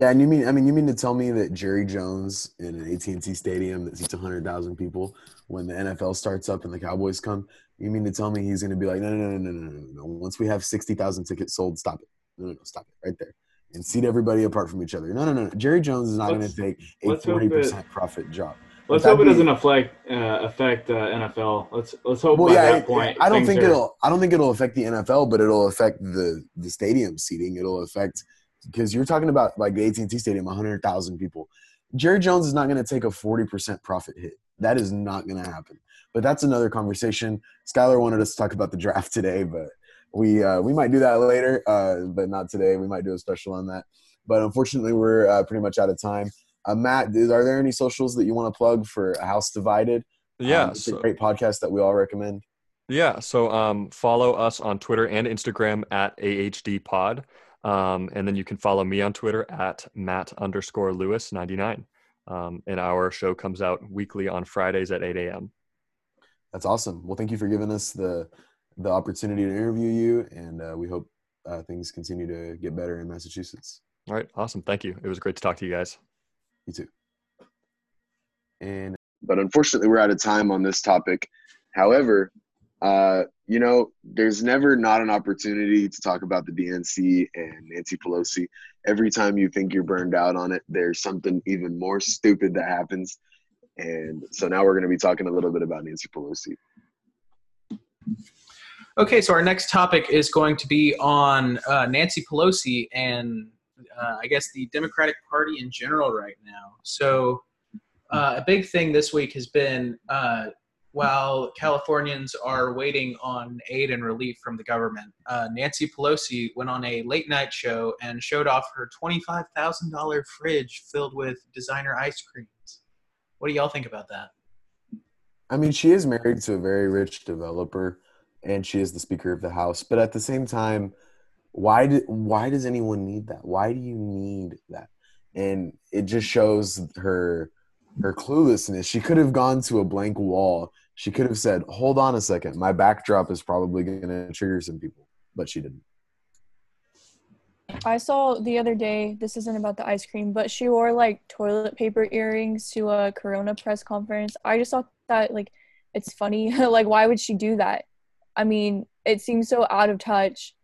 Yeah, and you mean I mean you mean to tell me that Jerry Jones in an AT&T stadium that seats 100,000 people when the NFL starts up and the Cowboys come, you mean to tell me he's going to be like, no, no, no, no, no, no, no. Once we have 60,000 tickets sold, stop it. No, no, no, stop it right there. And seat everybody apart from each other. No, no, no. no. Jerry Jones is not going to take a 40% profit job. Let's hope it doesn't affect uh, affect uh, NFL. Let's let's hope well, by yeah, that point. I don't think are... it'll. I don't think it'll affect the NFL, but it'll affect the the stadium seating. It'll affect because you're talking about like the AT&T Stadium, 100,000 people. Jerry Jones is not going to take a 40% profit hit. That is not going to happen. But that's another conversation. Skylar wanted us to talk about the draft today, but we uh, we might do that later, uh, but not today. We might do a special on that. But unfortunately, we're uh, pretty much out of time. Uh, Matt, are there any socials that you want to plug for House Divided? Yeah, um, it's so, a great podcast that we all recommend. Yeah, so um, follow us on Twitter and Instagram at AHD Pod. Um, and then you can follow me on Twitter at Matt underscore Lewis 99. Um, and our show comes out weekly on Fridays at 8 a.m. That's awesome. Well, thank you for giving us the the opportunity to interview you, and uh, we hope uh, things continue to get better in Massachusetts. All right, awesome. Thank you. It was great to talk to you guys. You too. And but unfortunately, we're out of time on this topic. However, uh, you know, there's never not an opportunity to talk about the DNC and Nancy Pelosi. Every time you think you're burned out on it, there's something even more stupid that happens. And so now we're going to be talking a little bit about Nancy Pelosi. Okay, so our next topic is going to be on uh, Nancy Pelosi and uh, I guess the Democratic Party in general right now. So, uh, a big thing this week has been uh, while Californians are waiting on aid and relief from the government, uh, Nancy Pelosi went on a late night show and showed off her $25,000 fridge filled with designer ice creams. What do y'all think about that? I mean, she is married to a very rich developer and she is the Speaker of the House. But at the same time, why, do, why does anyone need that? Why do you need that? And it just shows her her cluelessness. She could have gone to a blank wall she could have said, "Hold on a second, my backdrop is probably going to trigger some people," but she didn't. I saw the other day. This isn't about the ice cream, but she wore like toilet paper earrings to a Corona press conference. I just thought that like it's funny. like, why would she do that? I mean, it seems so out of touch.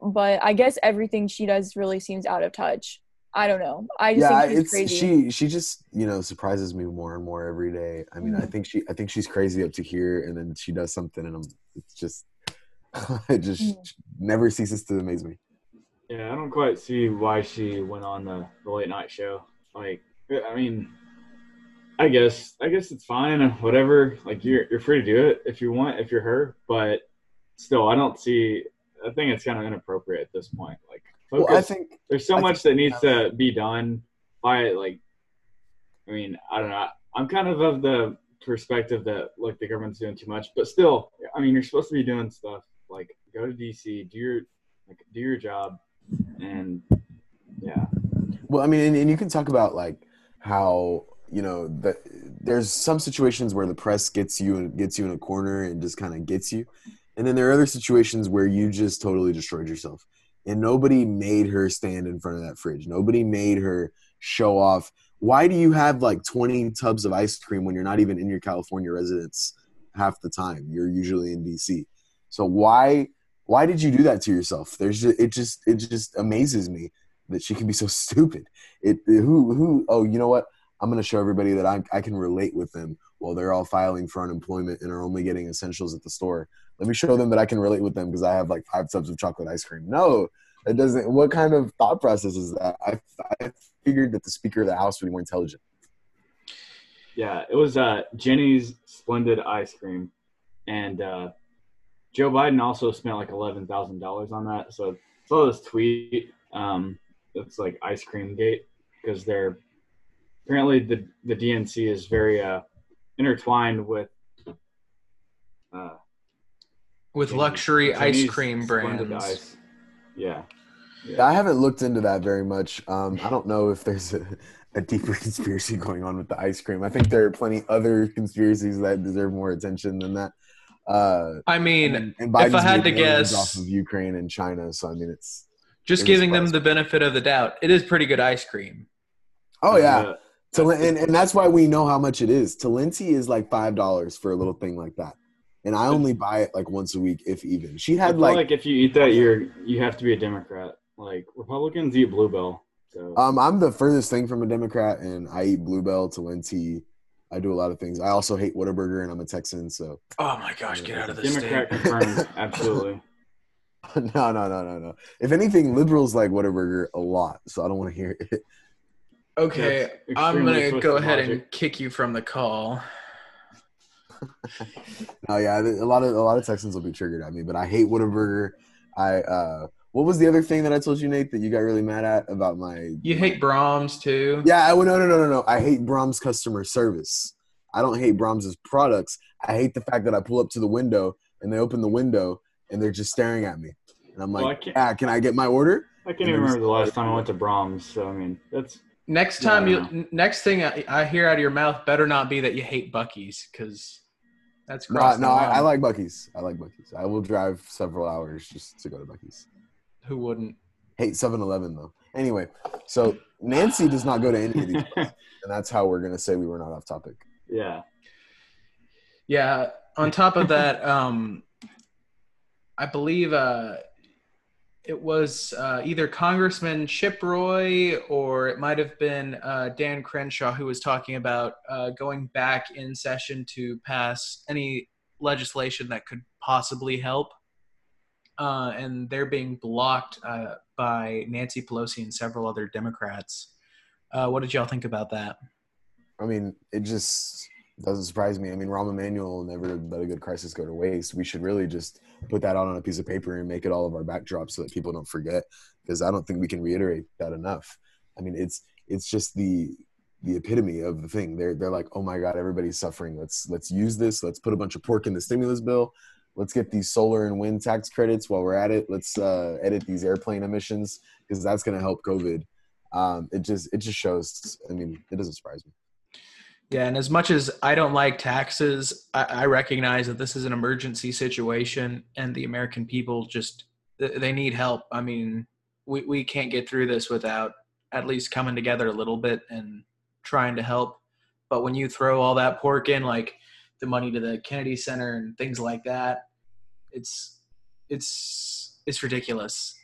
But I guess everything she does really seems out of touch. I don't know. I just yeah, it's crazy. she she just you know surprises me more and more every day. I mean, mm-hmm. I think she I think she's crazy up to here, and then she does something, and I'm it's just it just mm-hmm. never ceases to amaze me. Yeah, I don't quite see why she went on the, the late night show. Like, I mean, I guess I guess it's fine. Whatever. Like, you're you're free to do it if you want, if you're her. But still, I don't see. I think it's kind of inappropriate at this point. Like, Focus. Well, I think there's so I much that needs to be done by like. I mean, I don't know. I'm kind of of the perspective that like the government's doing too much, but still, I mean, you're supposed to be doing stuff like go to DC, do your like do your job, and yeah. Well, I mean, and, and you can talk about like how you know that there's some situations where the press gets you and gets you in a corner and just kind of gets you, and then there are other situations where you just totally destroyed yourself. And nobody made her stand in front of that fridge. Nobody made her show off. Why do you have like 20 tubs of ice cream when you're not even in your California residence half the time? You're usually in DC. So why why did you do that to yourself? There's just, it just it just amazes me that she can be so stupid. It who who oh you know what I'm gonna show everybody that I I can relate with them while they're all filing for unemployment and are only getting essentials at the store. Let me show them that I can relate with them because I have like five tubs of chocolate ice cream. No, it doesn't. What kind of thought process is that? I I figured that the Speaker of the House would be more intelligent. Yeah, it was uh, Jeni's Splendid Ice Cream, and uh, Joe Biden also spent like eleven thousand dollars on that. So saw this tweet. Um, it's like ice cream gate because they're apparently the the DNC is very uh, intertwined with uh, with luxury ice cream brands. Ice. Yeah. yeah. I haven't looked into that very much. Um, I don't know if there's a, a deeper conspiracy going on with the ice cream. I think there are plenty other conspiracies that deserve more attention than that. Uh, I mean, and, and if I had to guess, off of Ukraine and China, so I mean, it's just giving them the benefit of the doubt. It is pretty good ice cream. Oh yeah, uh, and, and that's why we know how much it is. Talenti is like five dollars for a little thing like that, and I only buy it like once a week, if even. She had like, like if you eat that, you're you have to be a Democrat. Like Republicans eat Blue Bell. So. Um, I'm the furthest thing from a Democrat, and I eat Blue Bell, Talenti, I do a lot of things. I also hate Whataburger, and I'm a Texan, so. Oh my gosh! Get out of the Democrat confirmed. Absolutely. no, no, no, no, no. If anything, liberals like Whataburger a lot, so I don't want to hear it. Okay, I'm gonna go ahead logic. and kick you from the call. oh yeah, a lot of a lot of Texans will be triggered at me, but I hate Whataburger. I uh what was the other thing that I told you, Nate, that you got really mad at about my? You hate Braum's too. Yeah, I, no, no, no, no, no. I hate Braum's customer service. I don't hate Brahms's products. I hate the fact that I pull up to the window and they open the window and they're just staring at me, and I'm like, well, yeah, can I get my order? I can't even remember the last time I went to Braum's. So I mean, that's next time you. Next thing I, I, hear out of your mouth better not be that you hate Buc-ee's because. That's no, no I, I like Buc-ee's. I like Buc-ee's. I will drive several hours just to go to Buc-ee's. Who wouldn't? Hate 7-Eleven though. Anyway, so Nancy does not go to any of these, and that's how we're gonna say we were not off topic. Yeah. Yeah. On top of that, um, I believe uh, it was uh, either Congressman Chip Roy or it might have been uh, Dan Crenshaw who was talking about uh, going back in session to pass any legislation that could possibly help uh, and they're being blocked uh, by Nancy Pelosi and several other Democrats. Uh, what did y'all think about that? I mean, it just doesn't surprise me. I mean, Rahm Emanuel never let a good crisis go to waste. We should really just put that out on a piece of paper and make it all of our backdrops so that people don't forget. Because I don't think we can reiterate that enough. I mean, it's it's just the the epitome of the thing. They're they're like, oh my god, everybody's suffering. Let's let's use this. Let's put a bunch of pork in the stimulus bill let's get these solar and wind tax credits while we're at it. Let's uh, edit these airplane emissions because that's going to help COVID. Um, it just it just shows. I mean, it doesn't surprise me. Yeah, and as much as I don't like taxes, I, I recognize that this is an emergency situation, and the American people just they need help. I mean, we we can't get through this without at least coming together a little bit and trying to help. But when you throw all that pork in, like the money to the Kennedy Center and things like that. It's it's it's ridiculous.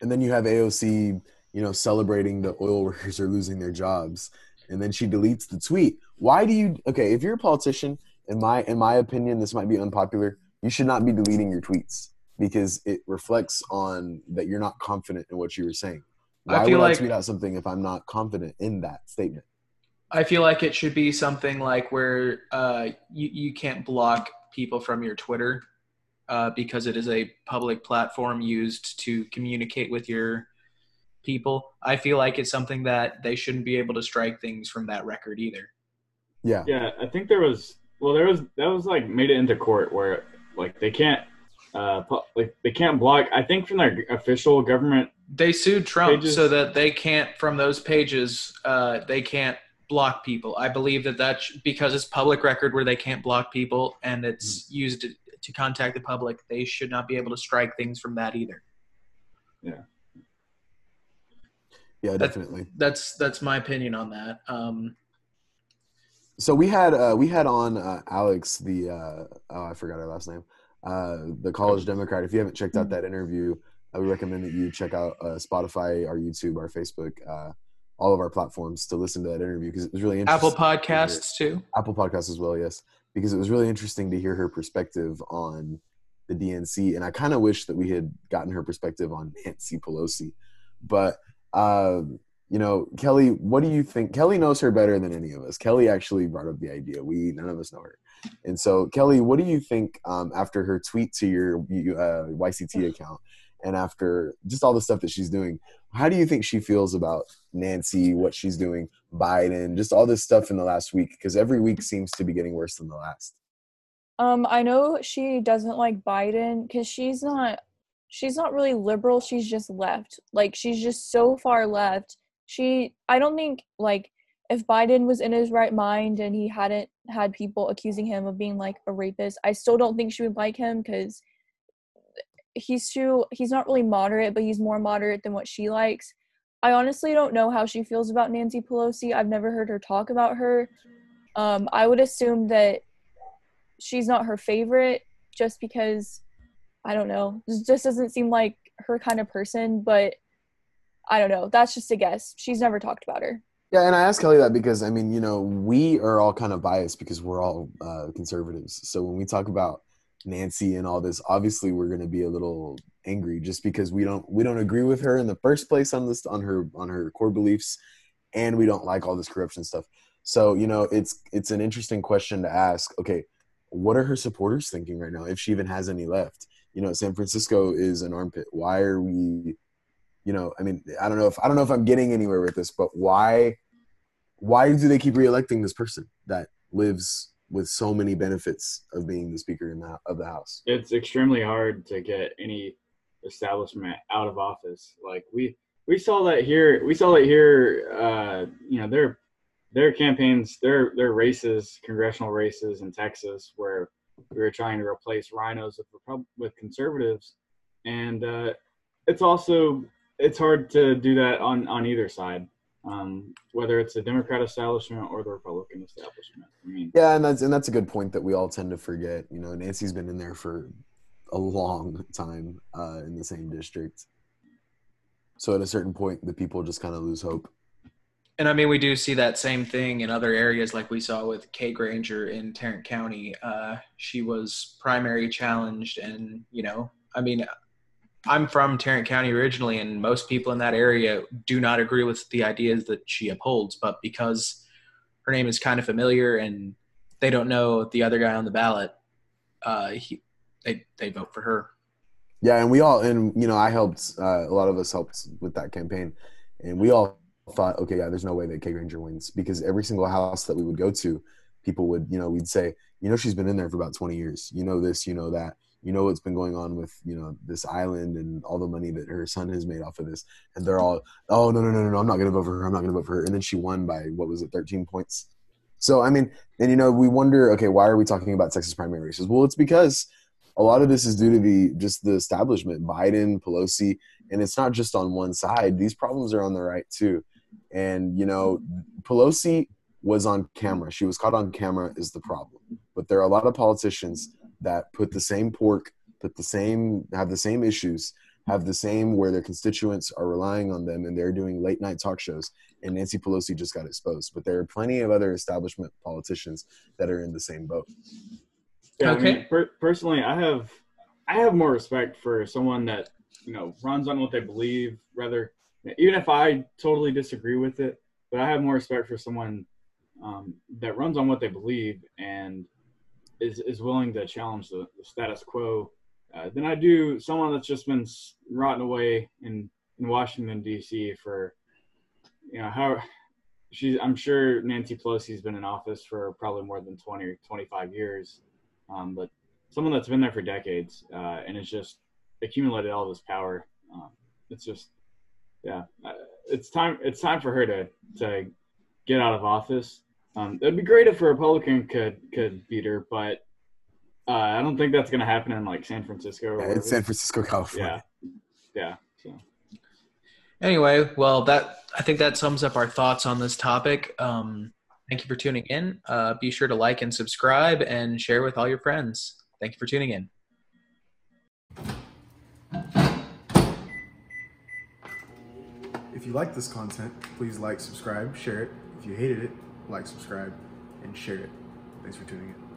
And then you have AOC, you know, celebrating the oil workers are losing their jobs, and then she deletes the tweet. Why do you? Okay, if you're a politician, in my in my opinion, this might be unpopular. You should not be deleting your tweets because it reflects on that you're not confident in what you were saying. Why I feel would like, I tweet out something if I'm not confident in that statement? I feel like it should be something like where uh, you you can't block people from your Twitter uh, because it is a public platform used to communicate with your people. I feel like it's something that they shouldn't be able to strike things from that record either. Yeah. Yeah, I think there was Well, there was that was like made it into court where like they can't uh like they can't block. I think from their official government. They sued Trump pages. so that they can't from those pages. Uh, they can't block people. I believe that that's because it's public record where they can't block people and it's mm. used to, to contact the public. They should not be able to strike things from that either. Yeah. Yeah, definitely. That's that's my opinion on that. Um, so we had uh, we had on uh, Alex the uh, oh I forgot her last name uh, the college Democrat. If you haven't checked out that interview, I would recommend that you check out uh, Spotify, our YouTube, our Facebook, uh, all of our platforms to listen to that interview because it was really interesting. Apple Podcasts to too. Apple Podcasts as well, yes, because it was really interesting to hear her perspective on the DNC, and I kind of wish that we had gotten her perspective on Nancy Pelosi, but um, you know, Kelly, what do you think? Kelly knows her better than any of us. Kelly actually brought up the idea. We none of us know her, and so Kelly, what do you think um, after her tweet to your uh, YCT account, and after just all the stuff that she's doing? How do you think she feels about Nancy, what she's doing, Biden, just all this stuff in the last week? Because every week seems to be getting worse than the last. Um, I know she doesn't like Biden because she's not she's not really liberal she's just left. Like she's just so far left. She i don't think like if biden was in his right mind and he hadn't had people accusing him of being like a rapist i still don't think she would like him because he's too he's not really moderate but he's more moderate than what she likes. I honestly don't know how she feels about nancy pelosi. I've never heard her talk about her. Um i would assume that she's not her favorite just because I don't know. This just doesn't seem like her kind of person, but I don't know. That's just a guess. She's never talked about her. Yeah, and I asked Kelly that because I mean, you know, we are all kind of biased because we're all uh, conservatives. So when we talk about Nancy and all this, obviously we're going to be a little angry just because we don't we don't agree with her in the first place on this on her on her core beliefs, and we don't like all this corruption stuff. So you know, it's it's an interesting question to ask. Okay, what are her supporters thinking right now if she even has any left? You know, San Francisco is an armpit. Why are we, you know, I mean, I don't know if I don't know if I'm getting anywhere with this, but why, why do they keep reelecting this person that lives with so many benefits of being the speaker in the, of the house? It's extremely hard to get any establishment out of office. Like we we saw that here. We saw that here. Uh, you know, their their campaigns, their their races, congressional races in Texas, where we were trying to replace RINOs with with conservatives, and uh, it's also it's hard to do that on on either side, um, whether it's the Democrat establishment or the Republican establishment. I mean, yeah, and that's and that's a good point that we all tend to forget. You know, Nancy's been in there for a long time uh, in the same district, so at a certain point, the people just kind of lose hope. And I mean, we do see that same thing in other areas, like we saw with Kay Granger in Tarrant County. Uh, she was primary challenged, and you know, I mean, I'm from Tarrant County originally, and most people in that area do not agree with the ideas that she upholds. But because her name is kind of familiar and they don't know the other guy on the ballot, uh, he, they they vote for her. Yeah, and we all, and you know, I helped. Uh, a lot of us helped with that campaign, and we all thought, okay, yeah, there's no way that Kay Granger wins because every single house that we would go to, people would, you know, we'd say, you know, she's been in there for about 20 years. You know this, you know that. You know what's been going on with, you know, this island and all the money that her son has made off of this. And they're all, oh, no, no, no, no, no, I'm not going to vote for her. I'm not going to vote for her. And then she won by, what was it, 13 points? So, I mean, and, you know, we wonder, okay, why are we talking about Texas primary races? Well, it's because a lot of this is due to the just the establishment, Biden, Pelosi, and it's not just on one side. These problems are on the right too. And, you know, Pelosi was on camera. She was caught on camera is the problem. But there are a lot of politicians that put the same pork, put the same, have the same issues, have the same where their constituents are relying on them and they're doing late night talk shows. And Nancy Pelosi just got exposed. But there are plenty of other establishment politicians that are in the same boat. Yeah, okay. I mean, per- personally, I have I have more respect for someone that you know runs on what they believe rather even if I totally disagree with it, but I have more respect for someone um, that runs on what they believe and is is willing to challenge the, the status quo uh, than I do someone that's just been rotting away in in Washington D.C. for you know how she's I'm sure Nancy Pelosi's been in office for probably more than 20 or 25 years, um, but someone that's been there for decades uh, and has just accumulated all this power. Um, it's just, yeah, uh, it's time. It's time for her to to get out of office. Um, it'd be great if a Republican could could beat her, but uh, I don't think that's going to happen in like San Francisco. yeah, it's San Francisco, California. Yeah, yeah. So. Anyway, well, that I think that sums up our thoughts on this topic. Um, thank you for tuning in. Uh, be sure to like and subscribe and share with all your friends. Thank you for tuning in. If you like this content, please like, subscribe, share it. If you hated it, like, subscribe, and share it. Thanks for tuning in.